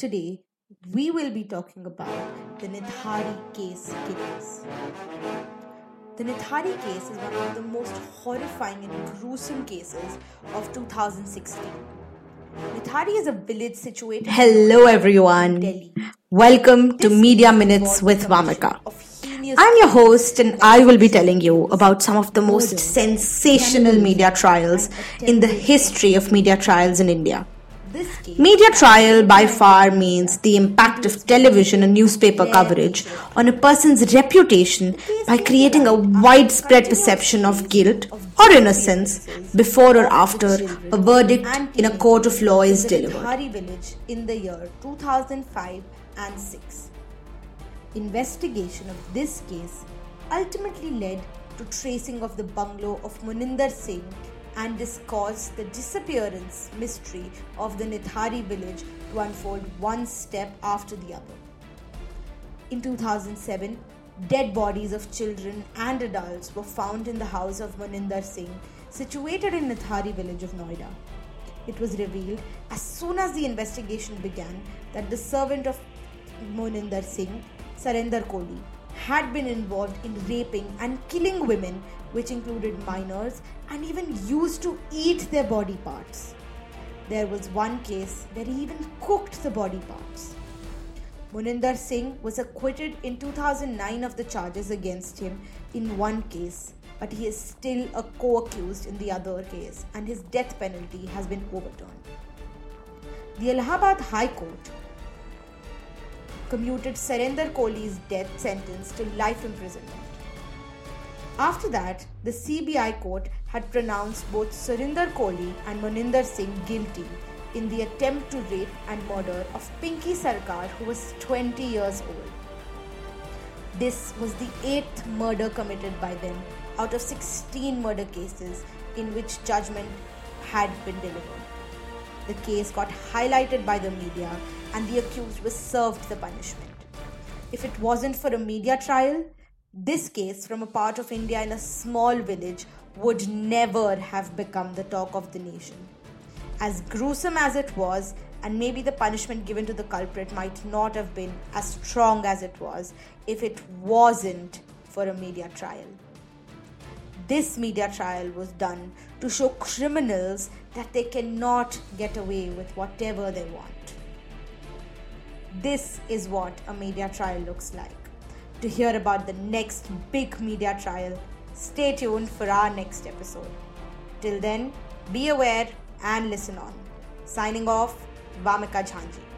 Today, we will be talking about the Nithari case killings. The Nithari case is one of the most horrifying and gruesome cases of 2016. Nithari is a village situated. Hello, everyone. Delhi. Welcome to Media Minutes with Vamika. I'm your host, and I will be telling you about some of the most sensational media trials in the history of media trials in India. Media trial by far means the impact of television and newspaper coverage on a person's reputation by creating a widespread perception of guilt or innocence before or after a verdict in a court of law is delivered. village in the year 2005 and 6. Investigation of this case ultimately led to tracing of the bungalow of Moninder Singh and this caused the disappearance mystery of the Nithari village to unfold one step after the other. In 2007, dead bodies of children and adults were found in the house of Moninder Singh, situated in Nithari village of Noida. It was revealed as soon as the investigation began that the servant of Moninder Singh, Surinder Kohli, had been involved in raping and killing women, which included minors, and even used to eat their body parts. There was one case where he even cooked the body parts. Moninder Singh was acquitted in 2009 of the charges against him in one case, but he is still a co accused in the other case, and his death penalty has been overturned. The Allahabad High Court commuted Surinder Kohli's death sentence to life imprisonment. After that, the CBI court had pronounced both Surinder Kohli and Moninder Singh guilty in the attempt to rape and murder of Pinky Sarkar, who was 20 years old. This was the eighth murder committed by them out of 16 murder cases in which judgment had been delivered. The case got highlighted by the media and the accused was served the punishment. If it wasn't for a media trial, this case from a part of India in a small village would never have become the talk of the nation. As gruesome as it was, and maybe the punishment given to the culprit might not have been as strong as it was if it wasn't for a media trial. This media trial was done to show criminals that they cannot get away with whatever they want. This is what a media trial looks like. To hear about the next big media trial, stay tuned for our next episode. Till then, be aware and listen on. Signing off, Vamika Jhanji.